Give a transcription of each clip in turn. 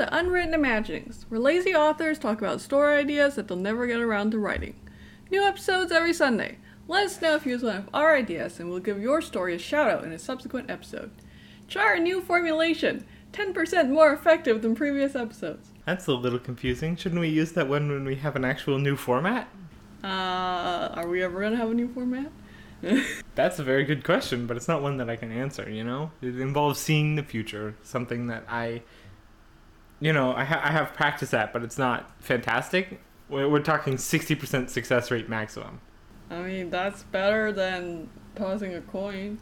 to Unwritten Imaginings, where lazy authors talk about story ideas that they'll never get around to writing. New episodes every Sunday. Let us know if you use one of our ideas, and we'll give your story a shout out in a subsequent episode. Try our new formulation 10% more effective than previous episodes. That's a little confusing. Shouldn't we use that one when we have an actual new format? Uh, are we ever going to have a new format? That's a very good question, but it's not one that I can answer, you know? It involves seeing the future, something that I, you know, I, ha- I have practice at, but it's not fantastic. We're, we're talking 60% success rate maximum. I mean, that's better than tossing a coin.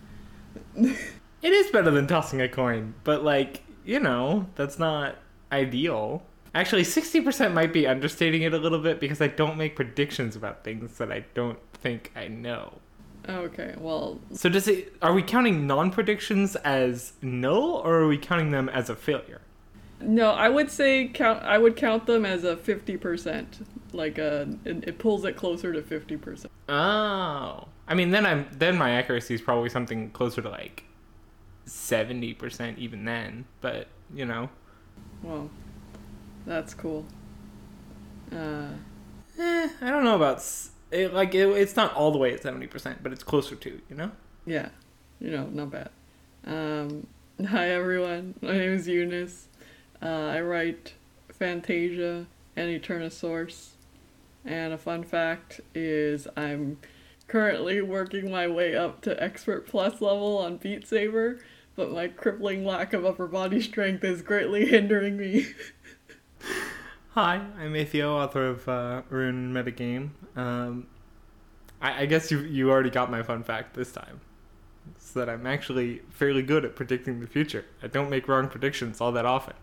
It is better than tossing a coin, but like, you know, that's not ideal. Actually, 60% might be understating it a little bit because I don't make predictions about things that I don't think I know. Okay, well, So does it are we counting non-predictions as null or are we counting them as a failure? No, I would say count. I would count them as a fifty percent. Like a, it, it pulls it closer to fifty percent. Oh. I mean, then I'm then my accuracy is probably something closer to like 70% even then, but, you know. Well, that's cool. Uh, Eh, I don't know about it, like it, it's not all the way at 70%, but it's closer to, you know? yeah, you know, not bad. Um, hi everyone, my name is Eunice. Uh, I write Fantasia and Eternosaurus. And a fun fact is I'm currently working my way up to expert plus level on Beat Saber, but my crippling lack of upper body strength is greatly hindering me. Hi, I'm Atheo, author of uh, Rune Metagame. Um, I, I guess you you already got my fun fact this time. It's that I'm actually fairly good at predicting the future. I don't make wrong predictions all that often.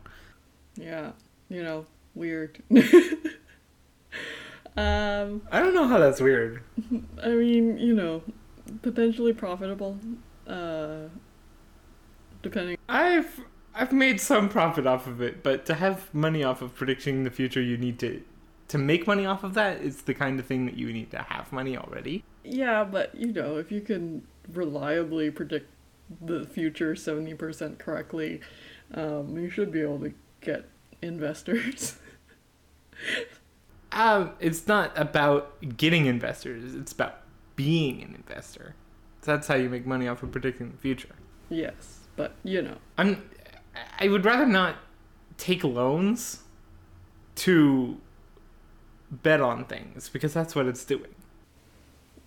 Yeah, you know, weird. um, I don't know how that's weird. I mean, you know, potentially profitable. Uh, depending. I've I've made some profit off of it, but to have money off of predicting the future, you need to to make money off of that. It's the kind of thing that you need to have money already. Yeah, but you know, if you can reliably predict the future seventy percent correctly, um, you should be able to get investors. Um, it's not about getting investors. It's about being an investor. That's how you make money off of predicting the future. yes, but you know, I'm. I would rather not take loans to bet on things because that's what it's doing.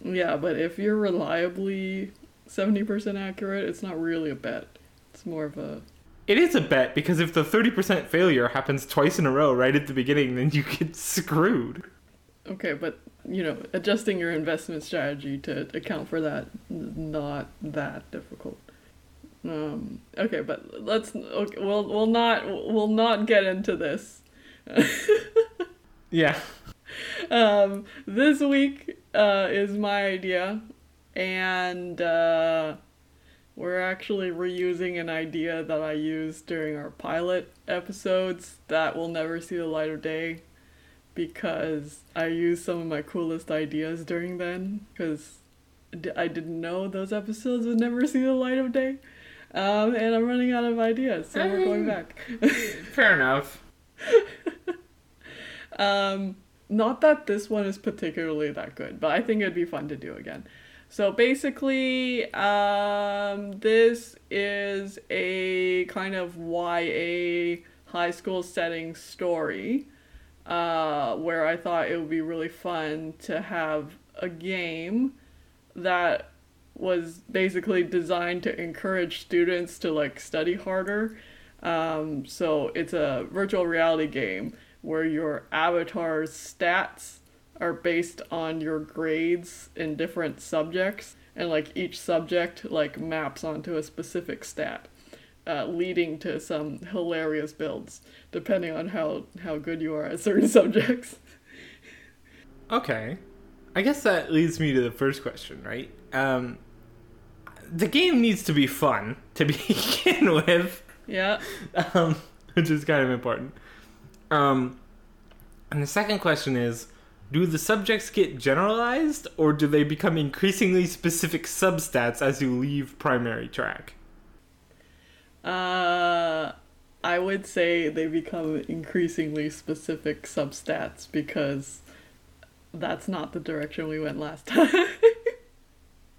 yeah, but if you're reliably seventy percent accurate, it's not really a bet. It's more of a It is a bet because if the 30% failure happens twice in a row right at the beginning, then you get screwed. okay, but you know, adjusting your investment strategy to account for that is not that difficult. Um, okay, but let's okay, we'll we'll not we'll not get into this. Yeah. um, this week uh, is my idea, and uh, we're actually reusing an idea that I used during our pilot episodes that will never see the light of day because I used some of my coolest ideas during then because I didn't know those episodes would never see the light of day. Um, and I'm running out of ideas, so we're going back. Fair enough. Um, not that this one is particularly that good, but I think it'd be fun to do again. So basically, um, this is a kind of YA high school setting story uh, where I thought it would be really fun to have a game that was basically designed to encourage students to like study harder. Um, so it's a virtual reality game where your avatar's stats are based on your grades in different subjects and like each subject like maps onto a specific stat uh, leading to some hilarious builds depending on how how good you are at certain subjects Okay. I guess that leads me to the first question, right? Um, the game needs to be fun to begin with, yeah um, which is kind of important. Um, and the second question is do the subjects get generalized or do they become increasingly specific substats as you leave primary track? uh I would say they become increasingly specific substats because that's not the direction we went last time.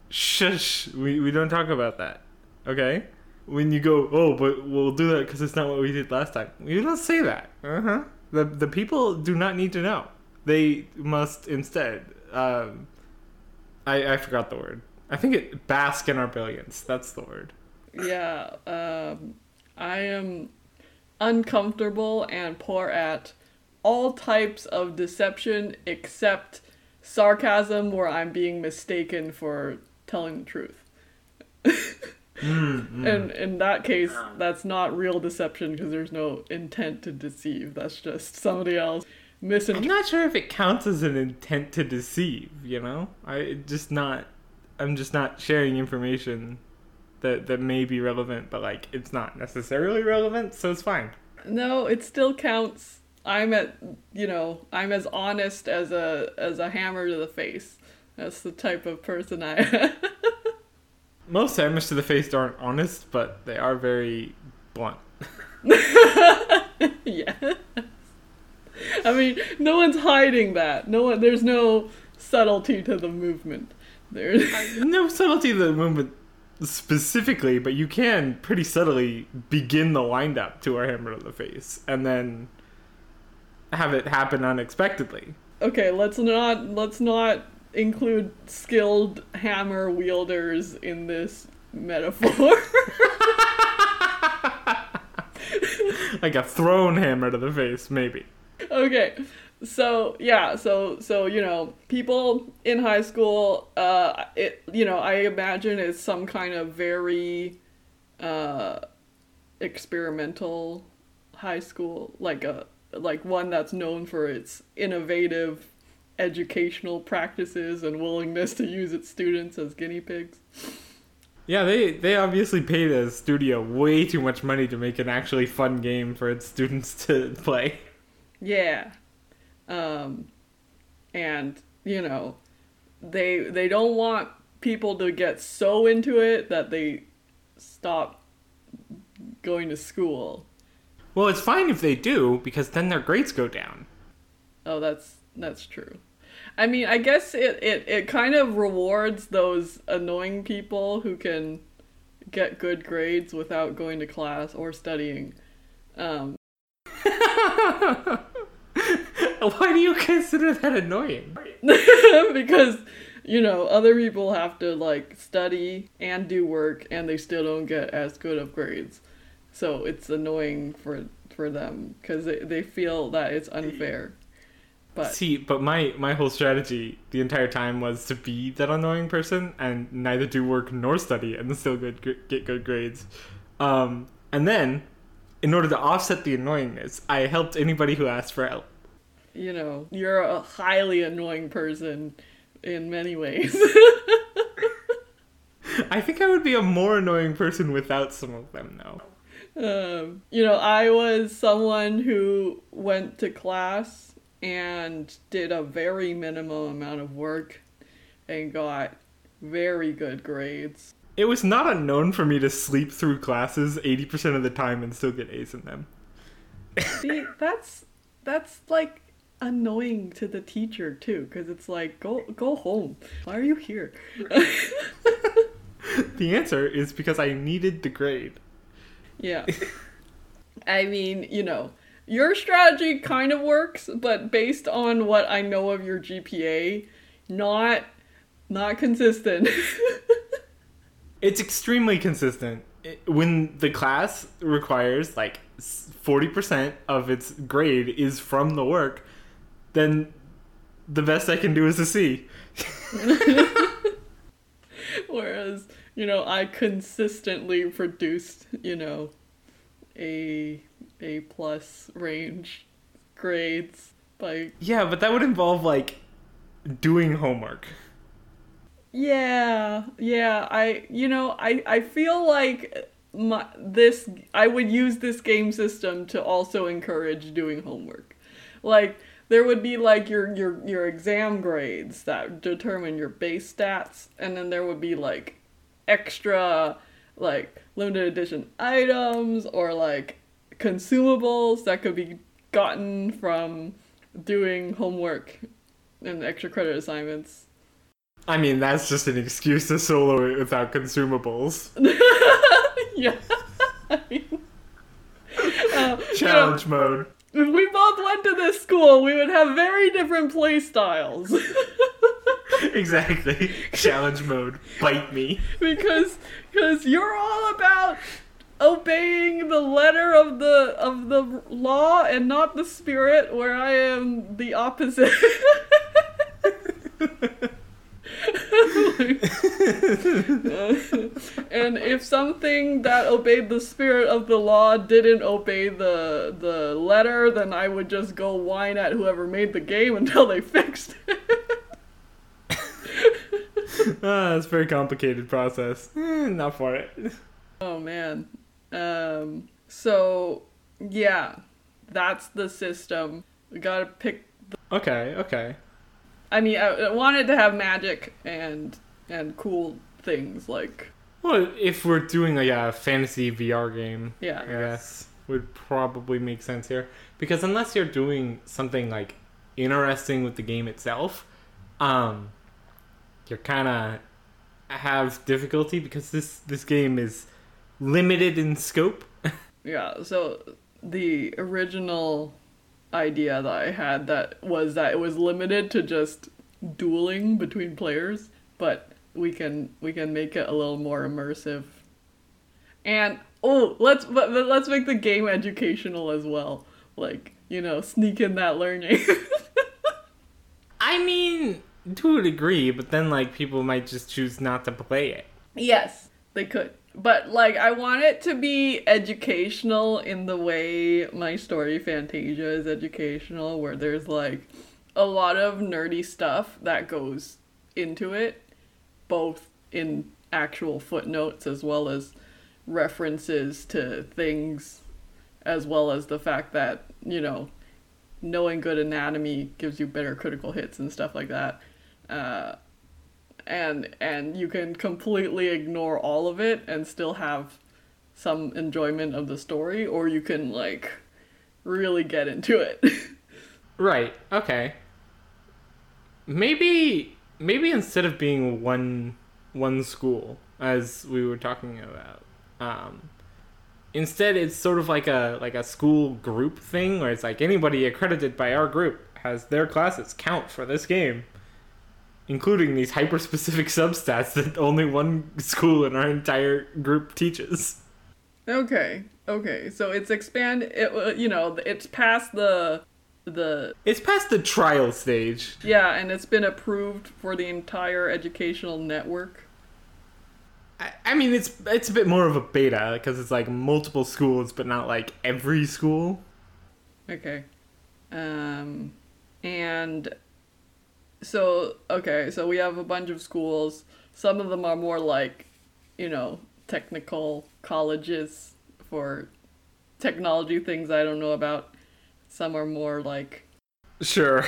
Shush. We we don't talk about that. Okay. When you go, oh, but we'll do that because it's not what we did last time. You don't say that. Uh huh. The the people do not need to know. They must instead. Um, I I forgot the word. I think it bask in our brilliance. That's the word. yeah, um, I am uncomfortable and poor at all types of deception except sarcasm where I'm being mistaken for telling the truth. Mm, mm. And in that case, that's not real deception because there's no intent to deceive. That's just somebody else I'm not sure if it counts as an intent to deceive. You know, I just not. I'm just not sharing information that that may be relevant, but like it's not necessarily relevant, so it's fine. No, it still counts. I'm at you know I'm as honest as a as a hammer to the face. That's the type of person I am. Most hammers to the face aren't honest, but they are very blunt. yeah. I mean, no one's hiding that. No one. There's no subtlety to the movement. There's. Uh, no subtlety to the movement specifically, but you can pretty subtly begin the windup to our hammer to the face, and then have it happen unexpectedly. Okay, let's not let's not include skilled hammer wielders in this metaphor. like a thrown hammer to the face, maybe. Okay so yeah so so you know people in high school uh it you know i imagine it's some kind of very uh experimental high school like a like one that's known for its innovative educational practices and willingness to use its students as guinea pigs Yeah, they they obviously paid a studio way too much money to make an actually fun game for its students to play. Yeah. Um and you know, they they don't want people to get so into it that they stop going to school. Well, it's fine if they do because then their grades go down. Oh, that's that's true. I mean, I guess it, it, it kind of rewards those annoying people who can get good grades without going to class or studying. Um, Why do you consider that annoying? because you know other people have to like study and do work and they still don't get as good of grades so it's annoying for for them because they, they feel that it's unfair but See, but my my whole strategy the entire time was to be that annoying person and neither do work nor study and still good gr- get good grades. Um, and then, in order to offset the annoyingness, I helped anybody who asked for help. You know you're a highly annoying person in many ways I think I would be a more annoying person without some of them, though. um, you know i was someone who went to class and did a very minimal amount of work and got very good grades It was not unknown for me to sleep through classes 80% of the time and still get A's in them. See, that's that's like annoying to the teacher too, because it's like go go home. Why are you here? The answer is because I needed the grade. yeah. I mean, you know, your strategy kind of works, but based on what I know of your GPA, not not consistent. It's extremely consistent. When the class requires like 40% of its grade is from the work, then the best I can do is a C. Whereas, you know, I consistently produced, you know, a A plus range grades by Yeah, but that would involve like doing homework. Yeah, yeah. I you know, I I feel like my this I would use this game system to also encourage doing homework. Like there would be like your your your exam grades that determine your base stats and then there would be like extra like limited edition items or like consumables that could be gotten from doing homework and extra credit assignments. I mean, that's just an excuse to solo it without consumables. yeah. I mean, uh, Challenge mode. you know, if we both went to this school, we would have very different play styles. Exactly. Challenge mode. Bite me. because because you're all about obeying the letter of the of the law and not the spirit where i am the opposite and if something that obeyed the spirit of the law didn't obey the the letter then i would just go whine at whoever made the game until they fixed it Ah, it's a very complicated process. Eh, not for it. Oh man. Um so yeah, that's the system. We got to pick The- Okay, okay. I mean, I, I wanted to have magic and and cool things like Well, if we're doing a uh, fantasy VR game, yeah. I guess would probably make sense here because unless you're doing something like interesting with the game itself, um, you're kind of have difficulty because this this game is limited in scope. Yeah, so the original idea that I had that was that it was limited to just dueling between players, but we can we can make it a little more immersive. And oh, let's but, but let's make the game educational as well. Like, you know, sneak in that learning. I mean, to a degree, but then like people might just choose not to play it. Yes, they could. But like I want it to be educational in the way my story Fantasia is educational where there's like a lot of nerdy stuff that goes into it both in actual footnotes as well as references to things as well as the fact that, you know, knowing good anatomy gives you better critical hits and stuff like that. Uh, and and you can completely ignore all of it and still have some enjoyment of the story or you can like really get into it Right. Okay. Maybe maybe instead of being one one school as we were talking about, um, instead it's sort of like a like a school group thing where it's like anybody accredited by our group has their classes count for this game, including these hyper specific substats that only one school in our entire group teaches. okay okay so it's expand it uh, you know it's past the the It's past the trial stage. yeah and it's been approved for the entire educational network I, I mean, it's it's a bit more of a beta because it's like multiple schools, but not like every school. Okay. Um and so okay, so we have a bunch of schools. Some of them are more like, you know, technical colleges for technology things I don't know about. Some are more like Sure,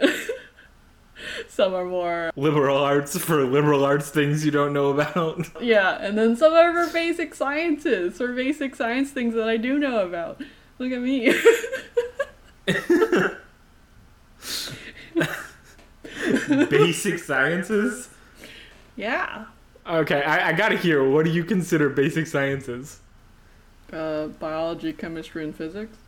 some are more liberal arts for liberal arts things you don't know about. yeah, and then some are for basic sciences, for basic science things that I do know about. Look at me. Basic sciences. yeah. Okay, I, I gotta hear. What do you consider basic sciences? Uh biology, chemistry and physics.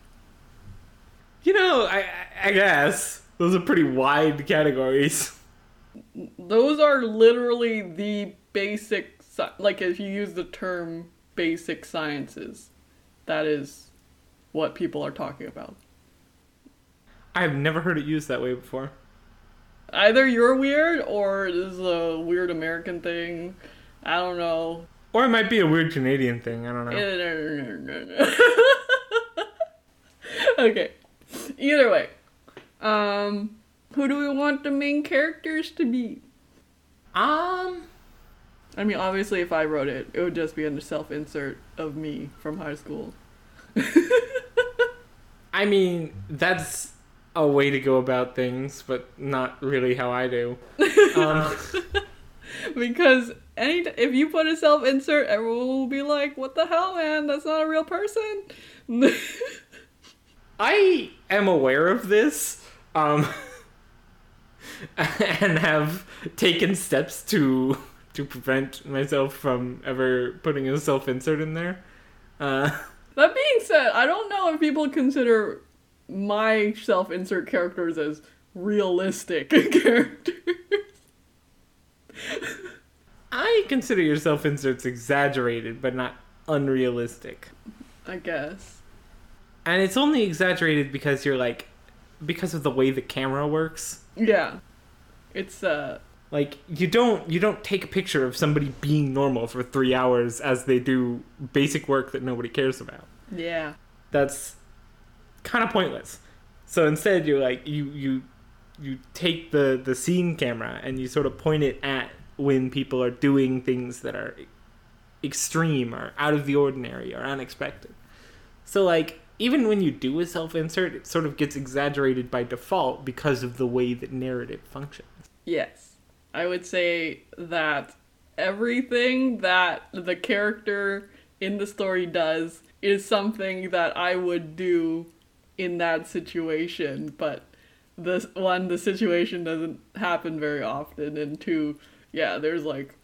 You know, I I guess those are pretty wide categories. those are literally the basic like if you use the term basic sciences that is what people are talking about I've never heard it used that way before. Either you're weird or it is a weird american thing i don't know Or it might be a weird Canadian thing. I don't know. okay either way um who do we want the main characters to be Um. i mean obviously if i wrote it it would just be a self-insert of me from high school I mean, that's a way to go about things, but not really how I do. Um, because any if you put a self insert, everyone will be like, "What the hell, man? That's not a real person." I am aware of this, um, and have taken steps to to prevent myself from ever putting a self insert in there. Uh, that being said, I don't know if people consider my self insert characters as realistic characters. I consider your self inserts exaggerated, but not unrealistic. I guess. And it's only exaggerated because you're like, because of the way the camera works. Yeah, it's uh. Like you don't you don't take a picture of somebody being normal for three hours as they do basic work that nobody cares about. Yeah. That's kind of pointless. So instead, you're like you you you take the the scene camera and you sort of point it at when people are doing things that are extreme or out of the ordinary or unexpected. So like even when you do a self insert, it sort of gets exaggerated by default because of the way that narrative functions. Yes. I would say that everything that the character in the story does is something that I would do in that situation, but this one the situation doesn't happen very often and two yeah, there's like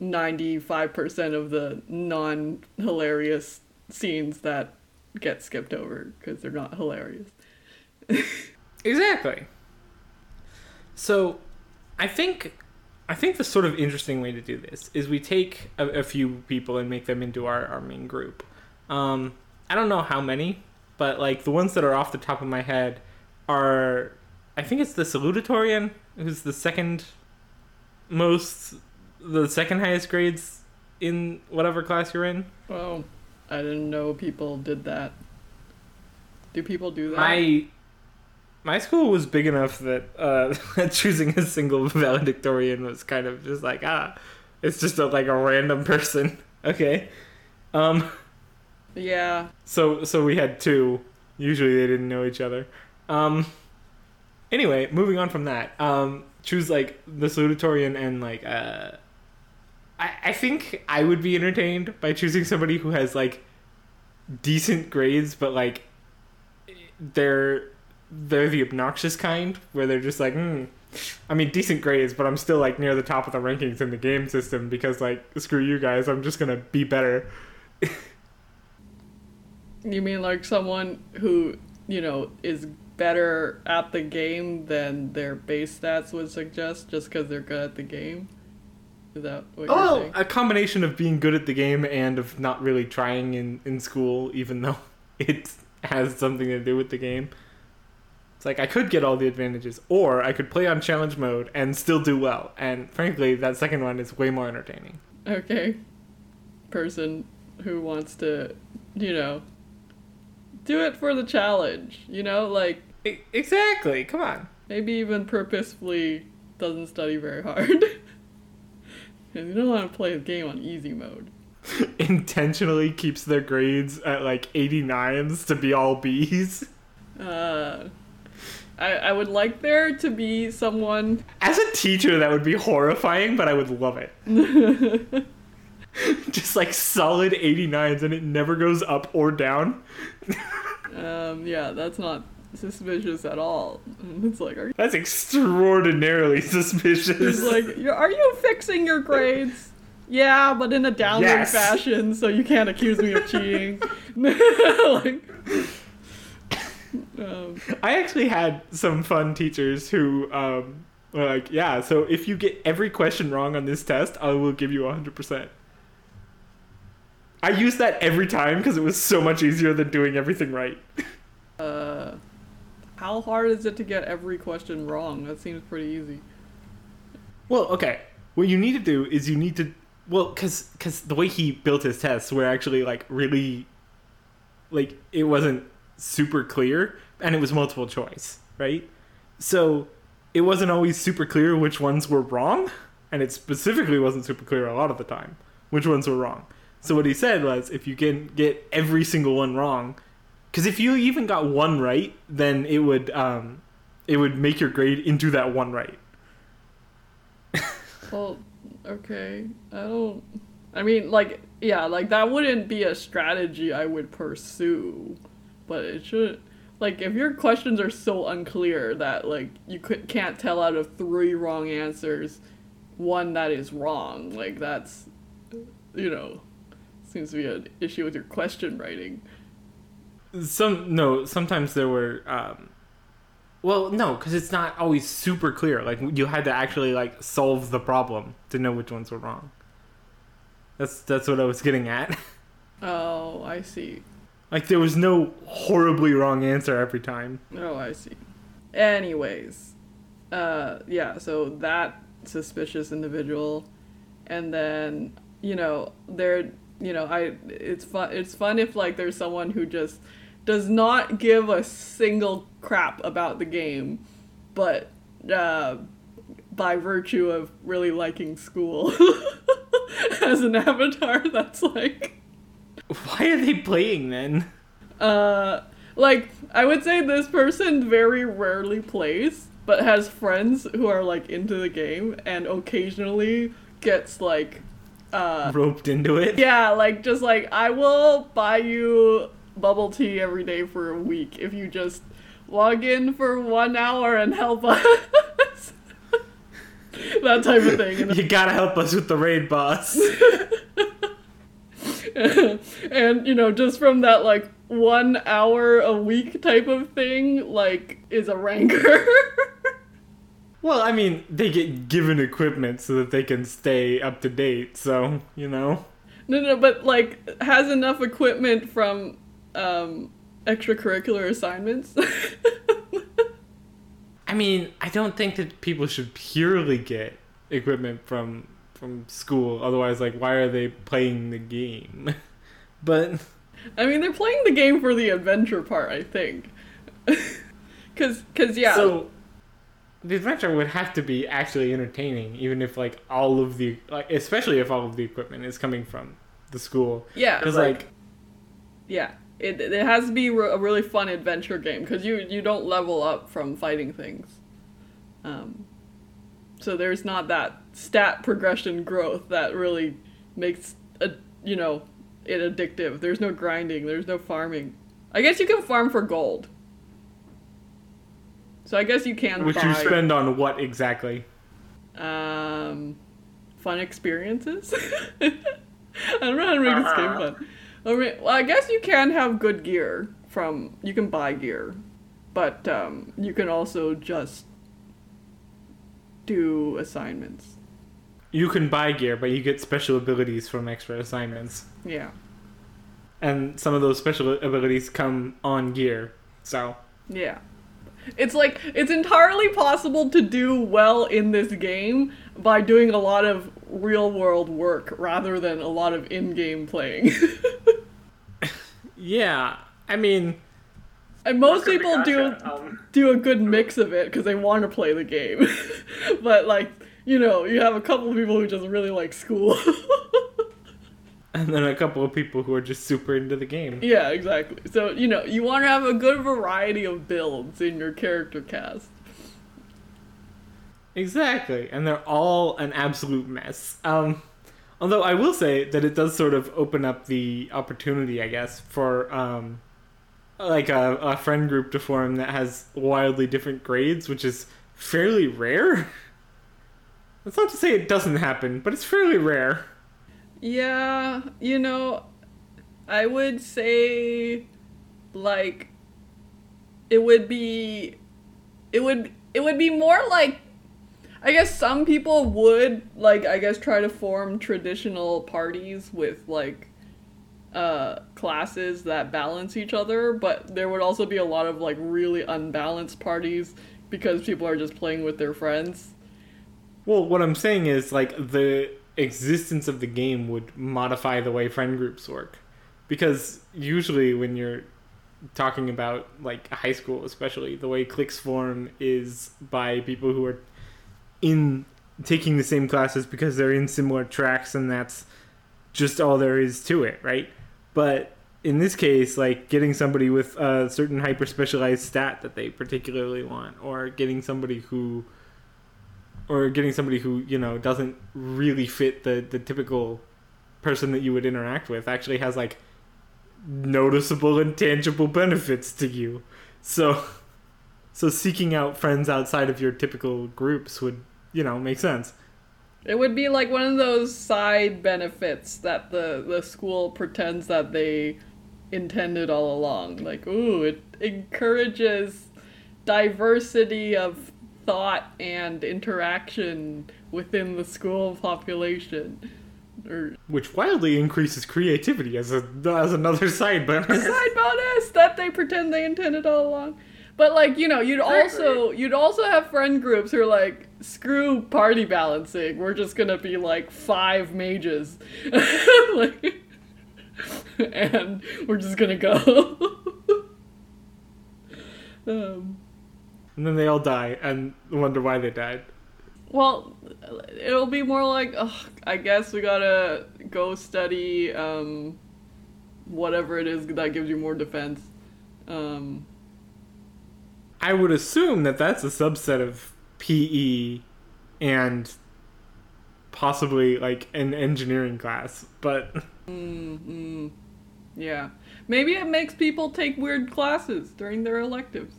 95% of the non hilarious scenes that get skipped over because they're not hilarious. exactly. So, I think I think the sort of interesting way to do this is we take a, a few people and make them into our, our main group. Um, I don't know how many, but like the ones that are off the top of my head are I think it's the salutatorian who's the second most the second highest grades in whatever class you're in. Oh, I didn't know people did that. Do people do that? My my school was big enough that uh, choosing a single valedictorian was kind of just like ah, it's just a, like a random person. Okay, um, yeah. So so we had two. Usually they didn't know each other. Um, anyway, moving on from that. Um, choose like the salutatorian and like uh I, I think I would be entertained by choosing somebody who has like decent grades but like they're they're the obnoxious kind where they're just like hmm I mean decent grades but I'm still like near the top of the rankings in the game system because like screw you guys I'm just gonna be better you mean like someone who you know is better at the game than their base stats would suggest just because they're good at the game? Is that what oh, you're saying? a combination of being good at the game and of not really trying in, in school, even though it has something to do with the game. It's like I could get all the advantages, or I could play on challenge mode and still do well. And frankly, that second one is way more entertaining. Okay. Person who wants to, you know, do it for the challenge, you know, like exactly. Come on. Maybe even purposefully doesn't study very hard. and you don't want to play the game on easy mode. Intentionally keeps their grades at like 89s to be all B's. Uh, I, I would like there to be someone. As a teacher, that would be horrifying, but I would love it. Just like solid 89s and it never goes up or down. um, yeah, that's not suspicious at all. It's like, are you... That's extraordinarily suspicious. It's like, are you fixing your grades? Yeah, but in a downward yes. fashion, so you can't accuse me of cheating. like, um, I actually had some fun teachers who um, were like, yeah, so if you get every question wrong on this test, I will give you 100%. I use that every time because it was so much easier than doing everything right. uh, how hard is it to get every question wrong? That seems pretty easy. Well, okay. What you need to do is you need to well, cuz cuz the way he built his tests were actually like really like it wasn't super clear and it was multiple choice, right? So, it wasn't always super clear which ones were wrong, and it specifically wasn't super clear a lot of the time which ones were wrong. So what he said was if you can get every single one wrong, because if you even got one right, then it would um, it would make your grade into that one right. well, Okay. I don't. I mean, like, yeah, like that wouldn't be a strategy I would pursue, but it should. Like, if your questions are so unclear that like you could can't tell out of three wrong answers, one that is wrong, like that's, you know, seems to be an issue with your question writing. Some no, sometimes there were. Um, well, no, because it's not always super clear. Like you had to actually like solve the problem to know which ones were wrong. That's that's what I was getting at. Oh, I see. Like there was no horribly wrong answer every time. Oh, I see. Anyways, uh, yeah. So that suspicious individual, and then you know they're you know I it's fun it's fun if like there's someone who just does not give a single crap about the game, but uh, by virtue of really liking school as an avatar, that's like Why are they playing then? uh like I would say this person very rarely plays, but has friends who are like into the game and occasionally gets like uh Roped into it. yeah, like just like I will buy you bubble tea every day for a week if you just log in for one hour and help us. that type of thing. You gotta help us with the raid boss. and you know just from that like one hour a week type of thing like is a rancor well, I mean, they get given equipment so that they can stay up to date. So you know. no no but like has enough equipment from um extracurricular assignments I mean, I don't think that people should purely get equipment from from school. Otherwise, like, why are they playing the game? But i mean they're playing the game for the adventure part i think because because yeah so the adventure would have to be actually entertaining, even if like all of the like, especially if all of the equipment is coming from the school. yeah Because like, like, yeah it, it has to be a really fun adventure game because you you don't level up from fighting things. Um, so there's not that stat progression growth that really makes a you know it addictive. There's no grinding there's no farming. I guess you can farm for gold so i guess you can which buy you spend on what exactly? um, fun experiences. I don't know how to make this game fun. I mean, well, I guess you can have good gear from you can buy gear, but um, you can also just do assignments. You can buy gear, but you get special abilities from extra assignments, Yeah, and some of those special abilities come on gear. So yeah. It's like it's entirely possible to do well in this game by doing a lot of real world work rather than a lot of in-game playing. yeah, I mean, and most people do. Um, do a good mix of it because they want to play the game. but like, you know, you have a couple of people who just really like school. and then a couple of people who are just super into the game. yeah, exactly. So, you know, you want to have a good variety of builds in your character cast. Exactly, and they're all an absolute mess. Um, although I will say that it does sort of open up the opportunity, I guess, for um, like a, a friend group to form that has wildly different grades, which is fairly rare. That's not to say it doesn't happen, but it's fairly rare. Yeah, you know, I would say like it would be it would it would be more like I guess some people would like I guess try to form traditional parties with like uh classes that balance each other, but there would also be a lot of like really unbalanced parties because people are just playing with their friends. Well, what I'm saying is like the existence of the game would modify the way friend groups work. Because usually when you're talking about like high school especially, the way cliques form is by people who are in taking the same classes because they're in similar tracks and that's just all there is to it, right? But in this case, like getting somebody with a certain hyper specialized stat that they particularly want, or getting somebody who or getting somebody who you know doesn't really fit the the typical person that you would interact with actually has like noticeable and tangible benefits to you. So so seeking out friends outside of your typical groups would, you know, make sense. It would be like one of those side benefits that the the school pretends that they intended all along. Like, ooh, it encourages diversity of thought and interaction within the school population. Or Which wildly increases creativity as a as another side bonus. side bonus that they pretend they intended all along. But like, you know, you'd also you'd also have friend groups who are like, screw party balancing. We're just gonna be like five mages. like, and we're just gonna go. um, And then they all die and wonder why they died. well, it'll be more like, ugh, I guess we gotta go study um, whatever it is that gives you more defense. Um, I would assume that that's a subset of PE and possibly like an engineering class, but Mm, mm, yeah. Maybe it makes people take weird classes during their electives.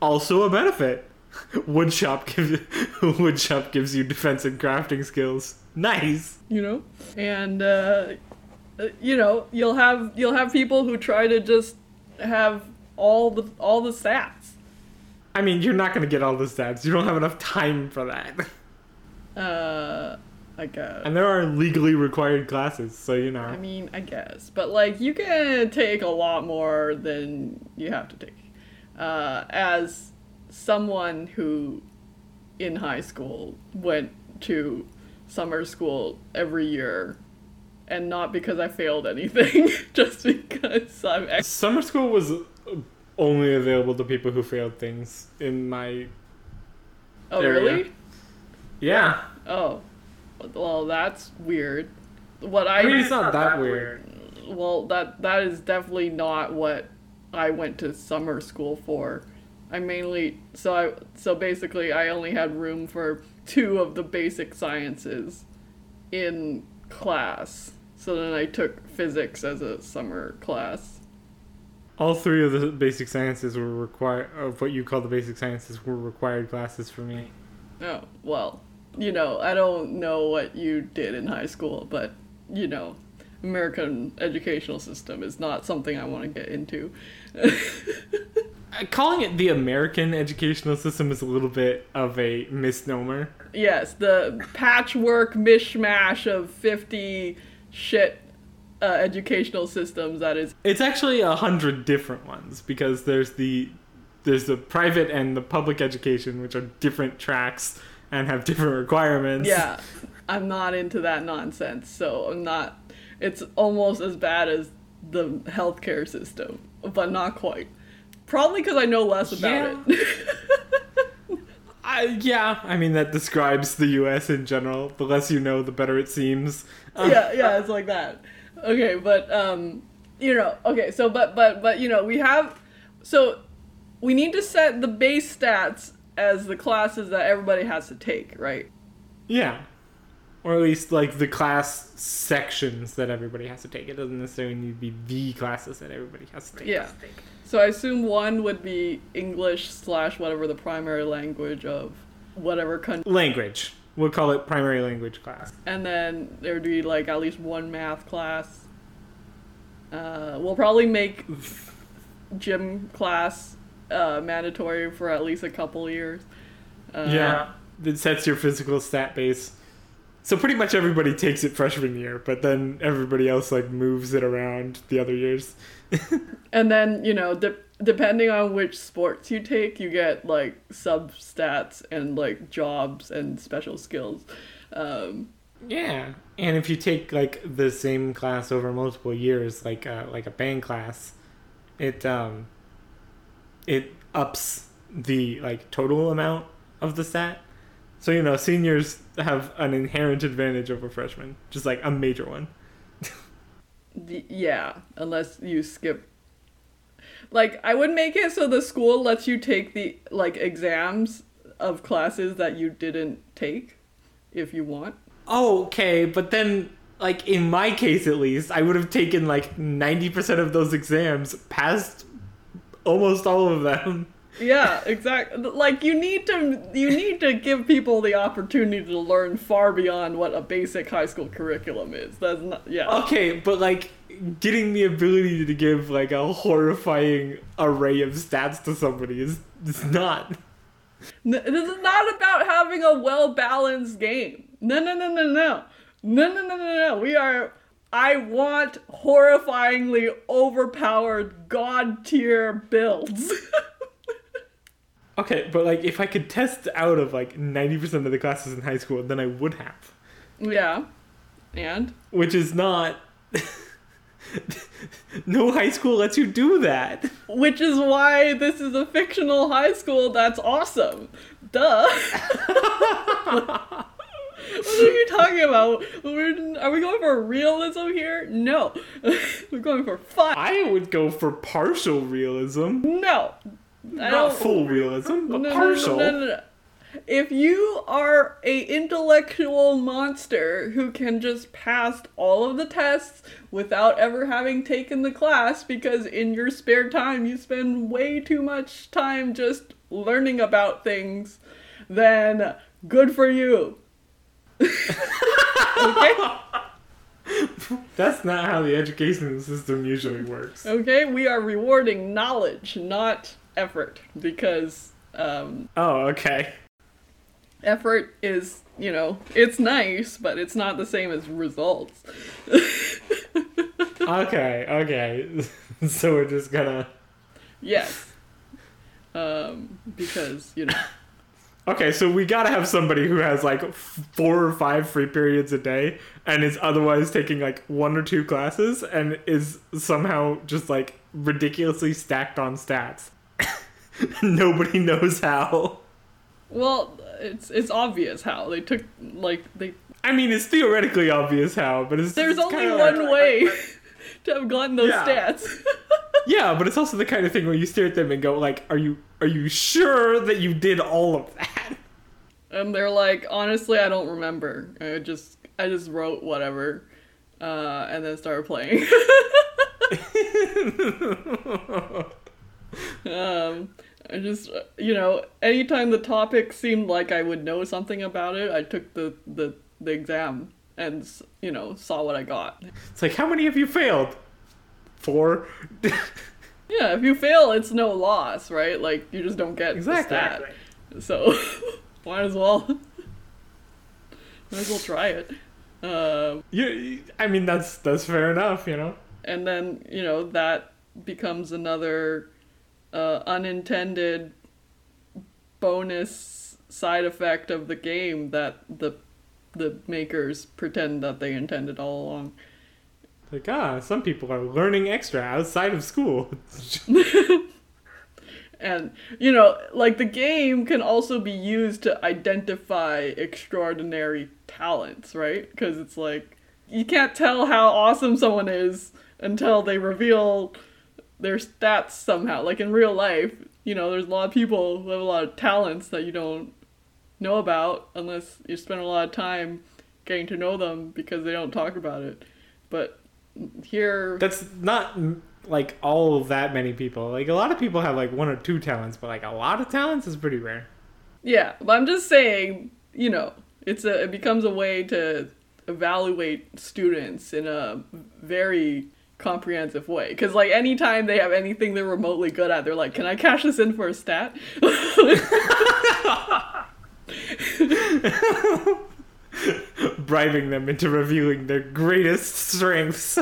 Also a benefit. Woodshop gives woodshop gives you defense and crafting skills. Nice. You know? And uh, uh, you know, you'll have you'll have people who try to just have all the all the stats. I mean, you're not gonna get all the stats. You don't have enough time for that. Uh I guess. And there are legally required classes, so you know. I mean, I guess. But like you can take a lot more than you have to take. Uh as someone who in high school went to summer school every year and not because I failed anything, just because I'm ex- Summer school was only available to people who failed things in my Oh, Area. really? Yeah. Oh. Well, that's weird. What I I mean, it's not that weird. well, that that is definitely not what I went to summer school for. I mainly so I so basically I only had room for two of the basic sciences in class. So then I took physics as a summer class. All three of the basic sciences were required, of what you call the basic sciences, were required classes for me. Oh, well, you know, I don't know what you did in high school, but you know, American educational system is not something I want to get into. Calling it the American educational system is a little bit of a misnomer. Yes, the patchwork mishmash of 50 shit uh, educational systems that is. It's actually a hundred different ones because there's the there's the private and the public education, which are different tracks and have different requirements. Yeah, I'm not into that nonsense, so I'm not. It's almost as bad as the healthcare system, but not quite. Probably because I know less about it. I, yeah, I mean that describes the U.S. in general. The less you know, the better it seems. Uh, yeah, yeah, it's like that. Okay, but um, you know, okay, so but but but you know, we have so we need to set the base stats as the classes that everybody has to take, right? Yeah. Or at least like the class sections that everybody has to take. It doesn't necessarily need to be the classes that everybody has to take. Yeah. So I assume one would be English slash whatever the primary language of whatever country, Language. We'll call it primary language class. and then there would be like at least one math class. Uh, we'll probably make gym class uh, mandatory for at least a couple years. Uh, yeah. It sets your physical stat base. So pretty much everybody takes it freshman year, but then everybody else like moves it around the other years. And then, you know, de- depending on which sports you take, you get like sub stats and like jobs and special skills. Um, Yeah, and if you take like the same class over multiple years, like uh, like a band class, it um, it ups the like total amount of the stat. So you know, seniors have an inherent advantage over freshmen, just like a major one. yeah, unless you skip. Like, I would make it so the school lets you take the like exams of classes that you didn't take if you want. Oh, okay, but then like in my case at least, I would have taken like 90% of those exams, passed almost all of them yeah, exactly. Like you need to you need to give people the opportunity to learn far beyond what a basic high school curriculum is. That's not yeah. Okay, but like getting the ability to give like a horrifying array of stats to somebody is is not no, this is not about having a well balanced game. No, no, no, no, no. No, no, no, no, no. We are. I want horrifyingly overpowered god tier builds. Okay, but like if I could test out of like 90% of the classes in high school, then I would have. yeah, and Which is not No high school lets you do that. which is why this is a fictional high school. That's awesome. Duh. What are you talking about? We're, are we going for realism here? No. We're going for fun. I would go for partial realism. No. Not full realism, but No, partial. no, no. If you are a intellectual monster who can just pass all of the tests without ever having taken the class because in your spare time you spend way too much time just learning about things, then good for you. okay? That's not how the education system usually works. Okay, we are rewarding knowledge, not effort, because um, Oh, okay. effort is, you know, it's nice, but it's not the same as results. Okay, okay. so we're just gonna. yes. Um, because, you know, Okay, so we gotta have somebody who has like four or five free periods a day and is otherwise taking like one or two classes and is somehow just like ridiculously stacked on stats. Nobody knows how. well, it's it's obvious how they took like they I mean, it's theoretically obvious how, but it's there's it's only one like- way to have gotten those Yeah. stats. Yeah, but it's also the kind of thing where you stare at them and go like, "Are you are you sure that you did all of that?" and they're like, honestly, I don't remember. I just I just wrote whatever, uh, and then started playing. Um, I just you know, anytime the topic seemed like I would know something about it, I took the the the exam and you know saw what I got. It's like, how many have you failed? Four. Yeah, if you fail, it's no loss, right? Like you just don't get Exactly. the stat. So might as well might as well try it. Um, You, I mean, that's that's fair enough, you know. and then you know that becomes another uh, unintended bonus side effect of the game that the the makers pretend that they intended all along. Like, ah, some people are learning extra outside of school. And you know, like the game can also be used to identify extraordinary talents, right? Because it's like you can't tell how awesome someone is until they reveal their stats somehow. Like in real life, you know, there's a lot of people who have a lot of talents that you don't know about unless you spend a lot of time getting to know them because they don't talk about it. But here That's not like all of that many people. Like a lot of people have like one or two talents, but like a lot of talents is pretty rare. Yeah, but I'm just saying, you know, it's a it becomes a way to evaluate students in a very comprehensive way. Because like anytime they have anything they're remotely good at, they're like, "Can I cash this in for a stat?" Bribing them into revealing their greatest strengths,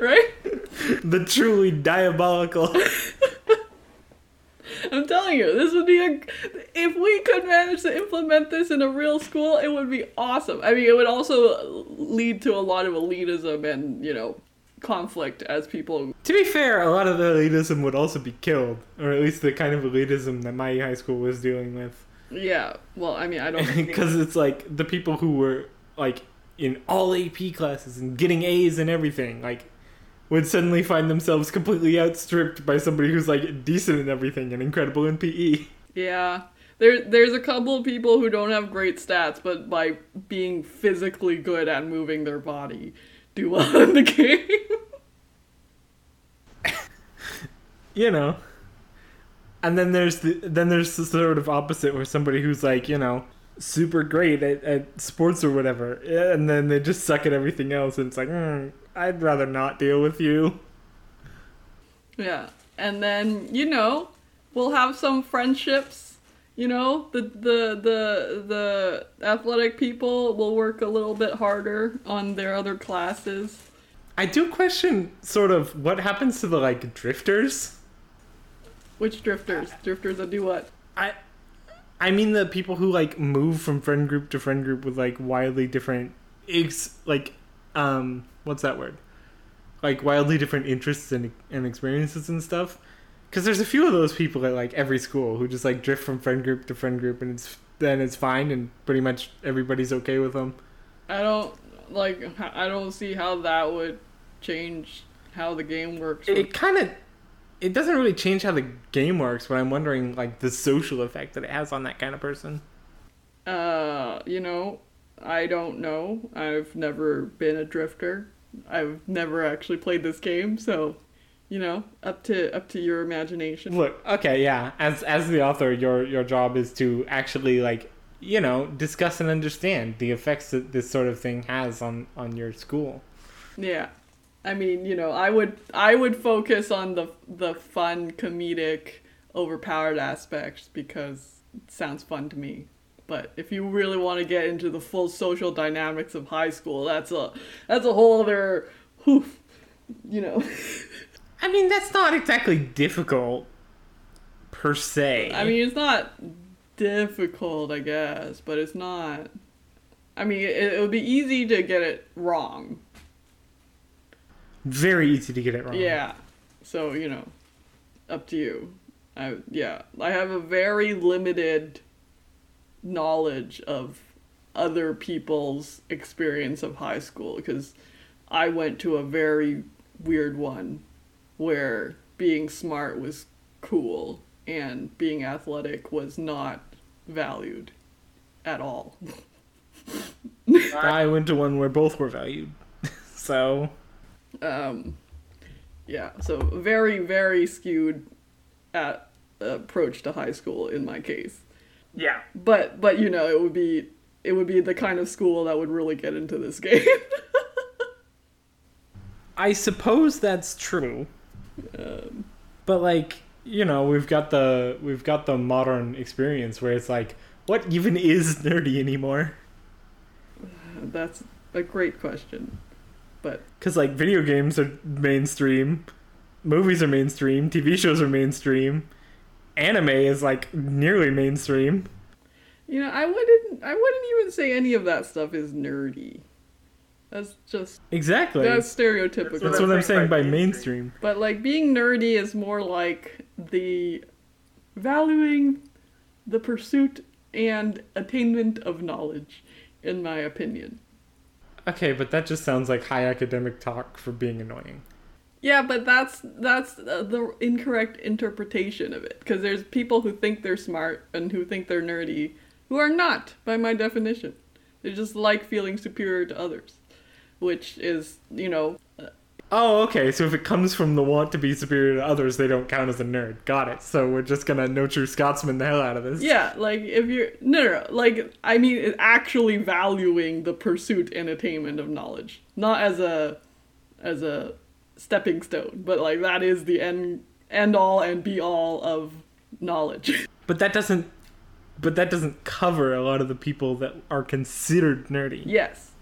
right? the truly diabolical. I'm telling you, this would be a. If we could manage to implement this in a real school, it would be awesome. I mean, it would also lead to a lot of elitism and you know conflict as people to be fair, a lot of the elitism would also be killed, or at least the kind of elitism that my high school was dealing with. Yeah, well, I mean, I don't. because it's like the people who were like in all AP classes and getting A's and everything, like would suddenly find themselves completely outstripped by somebody who's like decent in everything and incredible in. PE. yeah, There, there's a couple of people who don't have great stats, but by being physically good at moving their body, do well in the game. you know. And then there's the then there's the sort of opposite where somebody who's like you know super great at, at sports or whatever, and then they just suck at everything else, and it's like mm, I'd rather not deal with you. Yeah, and then you know we'll have some friendships. You know the the the the athletic people will work a little bit harder on their other classes. I do question sort of what happens to the like drifters. Which drifters? Drifters that do what? I I mean the people who like move from friend group to friend group with like wildly different ex like um what's that word? Like wildly different interests and and experiences and stuff. Cuz there's a few of those people at like every school who just like drift from friend group to friend group and it's then it's fine and pretty much everybody's okay with them. I don't like I don't see how that would change how the game works. It, it kind of it doesn't really change how the game works, but I'm wondering like the social effect that it has on that kind of person. Uh, you know, I don't know. I've never been a drifter. I've never actually played this game, so you know, up to up to your imagination. Look, okay, yeah. As as the author, your your job is to actually like you know discuss and understand the effects that this sort of thing has on on your school. Yeah. I mean, you know, I would I would focus on the the fun, comedic, overpowered aspects because it sounds fun to me. But if you really want to get into the full social dynamics of high school, that's a that's a whole other whew, you know. I mean, that's not exactly difficult per se. I mean, it's not difficult, I guess, but it's not I mean, it, it would be easy to get it wrong very easy to get it wrong. Yeah. So, you know, up to you. I yeah, I have a very limited knowledge of other people's experience of high school because I went to a very weird one where being smart was cool and being athletic was not valued at all. I went to one where both were valued. so um, yeah, so very, very skewed at approach to high school in my case. Yeah. But but you know, it would be it would be the kind of school that would really get into this game. I suppose that's true. Um, but like, you know, we've got the we've got the modern experience where it's like, what even is nerdy anymore? That's a great question. But because like video games are mainstream, movies are mainstream, TV shows are mainstream, anime is like nearly mainstream. You know, I wouldn't. I wouldn't even say any of that stuff is nerdy. That's just exactly that's stereotypical. That's what, that's what I'm saying by mainstream. But like being nerdy is more like the valuing the pursuit and attainment of knowledge, in my opinion. Okay, but that just sounds like high academic talk for being annoying. Yeah, but that's that's uh, the incorrect interpretation of it because there's people who think they're smart and who think they're nerdy who are not by my definition. They just like feeling superior to others, which is, you know, Oh, okay. So if it comes from the want to be superior to others, they don't count as a nerd. Got it. So we're just gonna no true Scotsman the hell out of this. Yeah, like if you're no, no, no like I mean, actually valuing the pursuit and attainment of knowledge, not as a as a stepping stone, but like that is the end end all and be all of knowledge. But that doesn't. But that doesn't cover a lot of the people that are considered nerdy. Yes,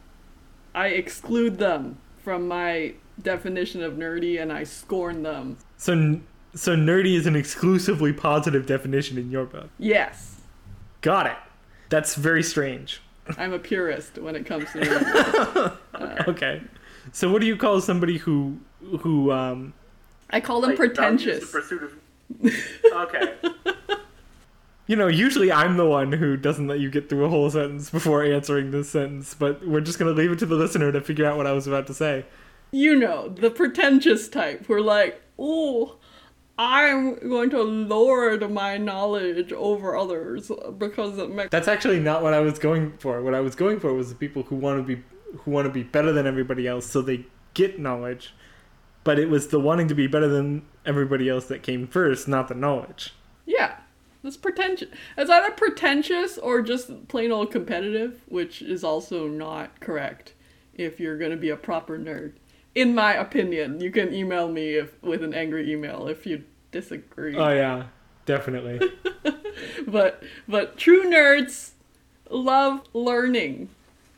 I exclude them from my definition of nerdy and I scorn them. So so nerdy is an exclusively positive definition in your book. Yes. Got it. That's very strange. I'm a purist when it comes to nerdy. uh, okay. So what do you call somebody who who um I call them like, pretentious. pursuit of Okay. You know, usually I'm the one who doesn't let you get through a whole sentence before answering this sentence, but we're just going to leave it to the listener to figure out what I was about to say you know, the pretentious type who are like, oh, I'm going to lord my knowledge over others because it makes That's actually not what I was going for. What I was going for was the people who want to be who want to be better than everybody else, so they get knowledge. But it was the wanting to be better than everybody else that came first, not the knowledge. yeah. It's pretentious. It's either pretentious or just plain old competitive, which is also not correct if you're going to be a proper nerd. In my opinion, you can email me if with an angry email if you disagree. Oh yeah, definitely. but but true nerds love learning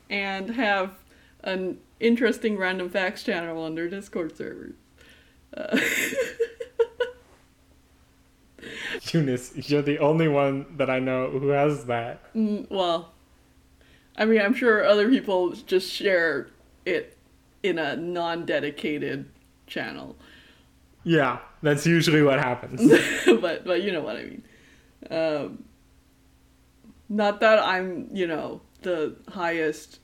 and have an interesting random facts channel on their Discord servers. Uh, Eunice, you're the only one that I know who has that. mm, well, I mean, I'm sure other people just share it in a non-dedicated channel, Yeah, that's usually what happens. but but you know what I mean. Um, not that I'm you know the highest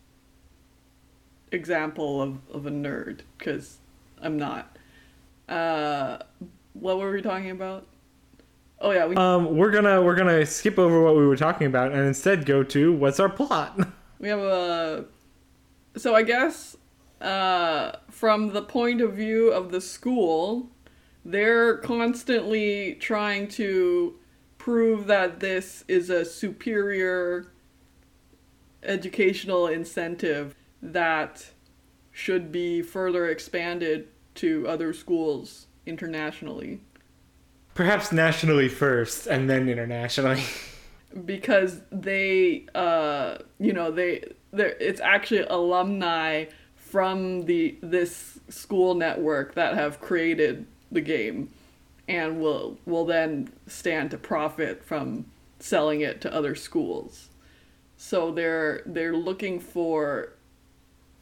example of, of a nerd because I'm not. Uh, what were we talking about? Oh yeah, we um, we're gonna we're gonna skip over what we were talking about and instead go to what's our plot. we have a. So I guess uh, from the point of view of the school, they're constantly trying to prove that this is a superior educational incentive that should be further expanded to other schools internationally Perhaps nationally first, and then internationally. because they uh you know they it's actually alumni from the this school network that have created the game and will will then stand to profit from selling it to other schools so they're they're looking for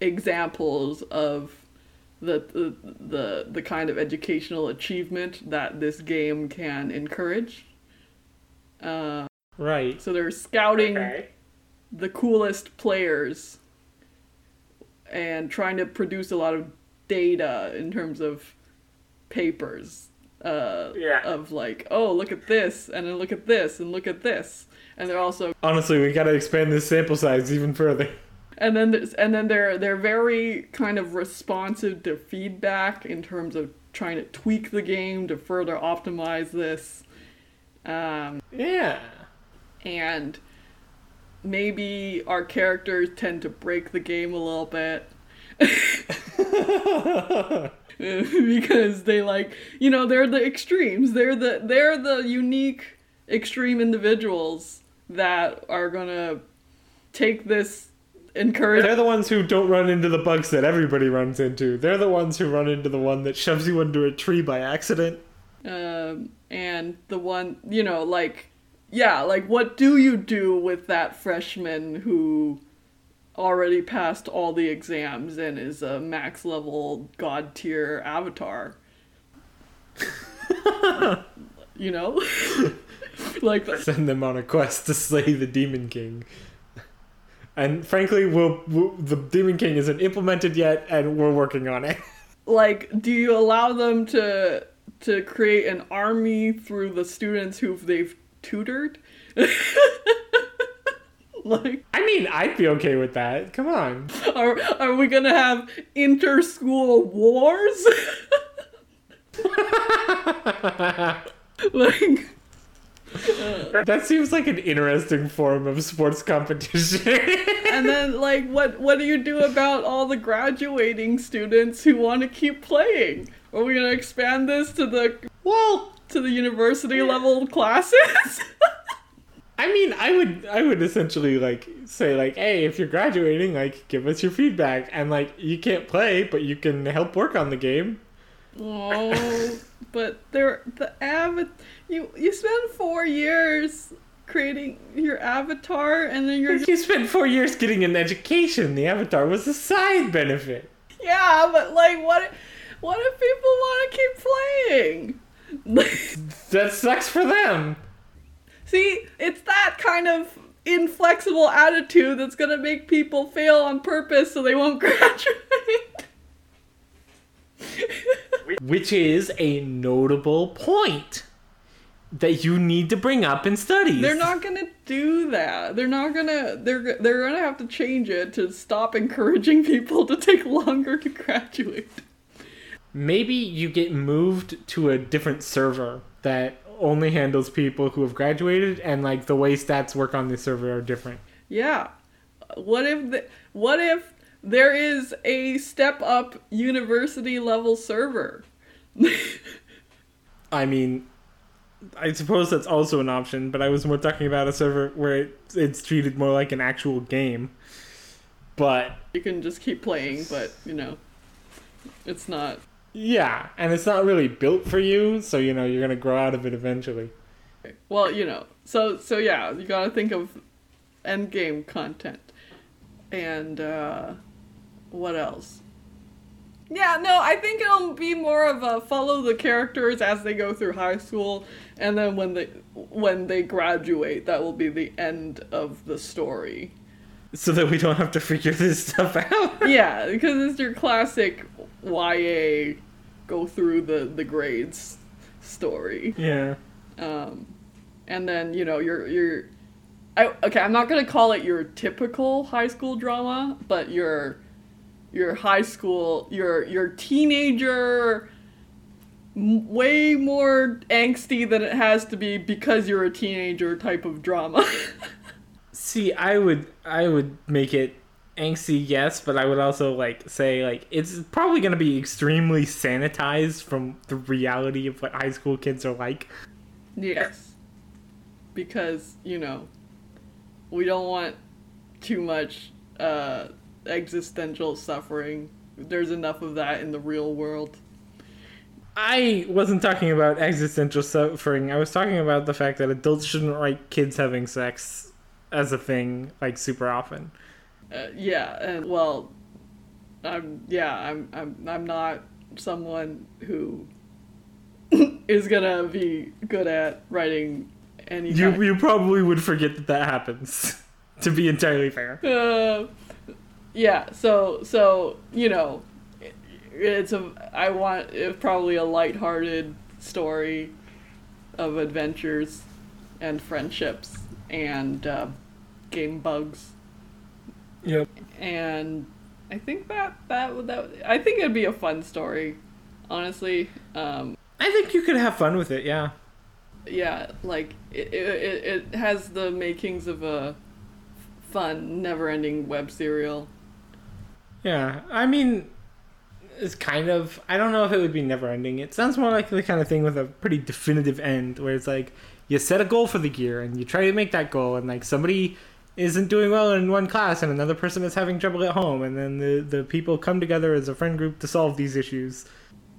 examples of the, the the the kind of educational achievement that this game can encourage uh, right. so they're scouting the coolest players and trying to produce a lot of data in terms of papers. Uh, Yeah. Of like, oh, look at this, and then look at this, and look at this, and they're also, Honestly, we gotta expand this sample size even further. And then there's, and then they're they're very kind of responsive to feedback in terms of trying to tweak the game to further optimize this. Um, Yeah. and maybe our characters tend to break the game a little bit because they like you know they're the extremes they're the they're the unique extreme individuals that are gonna take this encourage They're the ones who don't run into the bugs that everybody runs into. They're the ones who run into the one that shoves you into a tree by accident. um, and the one you know like yeah like what do you do with that freshman who already passed all the exams and is a max level god tier avatar you know like Send them on a quest to slay the Demon King. And frankly, we'll, we'll, the Demon King isn't implemented yet, and we're working on it. like do you allow them to to create an army through the students who they've tutored like I mean, I'd be okay with that. Come on. Are are we gonna have inter-school wars? like, That seems like an interesting form of sports competition. and then like, what what do you do about all the graduating students who want to keep playing? Are we gonna expand this to the well, to the university level classes? I mean, I would I would essentially like say like, hey, if you're graduating, like give us your feedback, and like you can't play, but you can help work on the game. Oh, but they're the avat. You you spend four years creating your avatar, and then you're You spent four years getting an education. The avatar was a side benefit. Yeah, but like, what? What if people want to keep playing? That sucks for them. See, it's that kind of inflexible attitude that's gonna make people fail on purpose so they won't graduate. Which is a notable point that you need to bring up in studies. They're not gonna do that. They're not gonna. They're they're gonna have to change it to stop encouraging people to take longer to graduate. Maybe you get moved to a different server that only handles people who have graduated, and like the way stats work on this server are different. Yeah. What if the, what if there is a step up university level server? I mean, I suppose that's also an option, but I was more talking about a server where it, it's treated more like an actual game. But you can just keep playing, but you know, it's not. Yeah, and it's not really built for you, so you know you're gonna grow out of it eventually. Well, you know, so so yeah, you gotta think of end game content, and uh, what else? Yeah, no, I think it'll be more of a follow the characters as they go through high school, and then when they when they graduate, that will be the end of the story. So that we don't have to figure this stuff out. yeah, because it's your classic YA go through the the grades story. Yeah. Um, and then you know you're you're. I, okay, I'm not gonna call it your typical high school drama, but your your high school, your your teenager, m- way more angsty than it has to be because you're a teenager type of drama. See, I would I would make it angsty, yes, but I would also like say like it's probably going to be extremely sanitized from the reality of what high school kids are like. yes, because you know we don't want too much uh, existential suffering. There's enough of that in the real world. I wasn't talking about existential suffering. I was talking about the fact that adults shouldn't write kids having sex as a thing like super often. Uh, yeah, and well, I'm yeah, I'm I'm I'm not someone who is gonna be good at writing any. You you probably would forget that that happens. to be entirely fair. Uh, yeah, so so you know, it, it's a I want probably a light-hearted story of adventures and friendships and uh, game bugs Yep. and I think that that would that I think it'd be a fun story, honestly. Um, I think you could have fun with it. Yeah. yeah, like it, it it has the makings of a fun, never-ending web serial. Yeah, I mean, it's kind of. I don't know if it would be never ending. It sounds more like the kind of thing with a pretty definitive end, where it's like you set a goal for the year and you try to make that goal, and like somebody isn't doing well in one class and another person is having trouble at home, and then the the people come together as a friend group to solve these issues.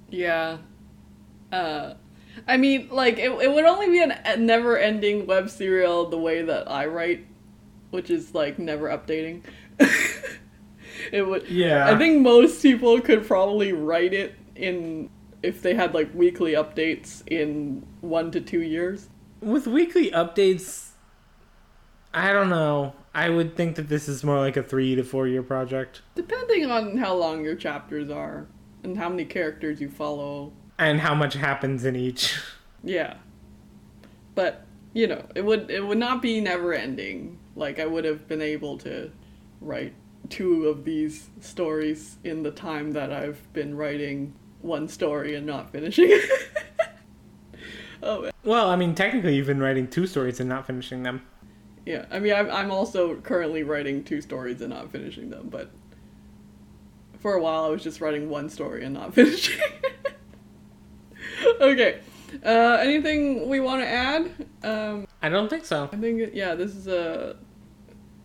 Yeah. Uh, I mean, like it, it would only be a never-ending web serial the way that I write, which is like never updating. it would. Yeah. I think most people could probably write it in if they had like weekly updates in one to two years. With weekly updates, I don't know. I would think that this is more like a three to four year project. Depending on how long your chapters are and how many characters you follow. And how much happens in each. Yeah. But, you know, it would it would not be never ending. Like I would have been able to write two of these stories in the time that I've been writing one story and not finishing it. oh man. Well, I mean, technically, you've been writing two stories and not finishing them. Yeah, I mean, I'm, I'm also currently writing two stories and not finishing them, but for a while I was just writing one story and not finishing. okay, uh, anything we want to add? Um, I don't think so. I think, yeah, this is a,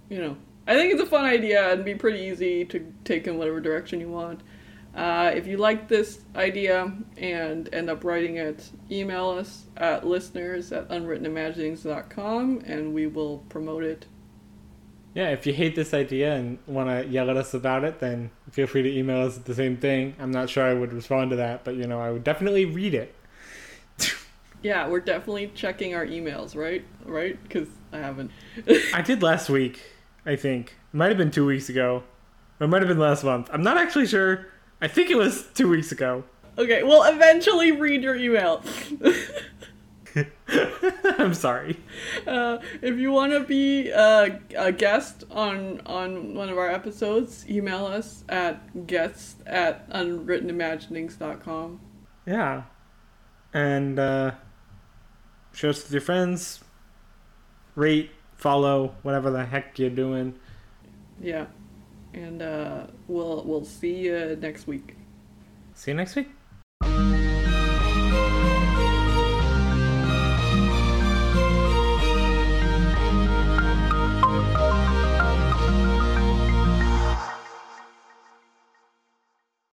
you know, I think it's a fun idea and be pretty easy to take in whatever direction you want. Uh, if you like this idea and end up writing it, email us at listeners at unwrittenimaginings.com and we will promote it. Yeah, if you hate this idea and want to yell at us about it, then feel free to email us at the same thing. I'm not sure I would respond to that, but you know, I would definitely read it. Yeah, we're definitely checking our emails, right? Right? Because I haven't. I did last week, I think. It might have been two weeks ago. Or it might have been last month. I'm not actually sure, I think it was two weeks ago. Okay, we'll eventually read your email. I'm sorry. Uh, if you want to be uh, a guest on on one of our episodes, email us at guest at unwrittenimaginings.com. Yeah. And uh, share us with your friends. Rate, follow, whatever the heck you're doing. Yeah, and uh, we'll we'll see you next week. See you next week.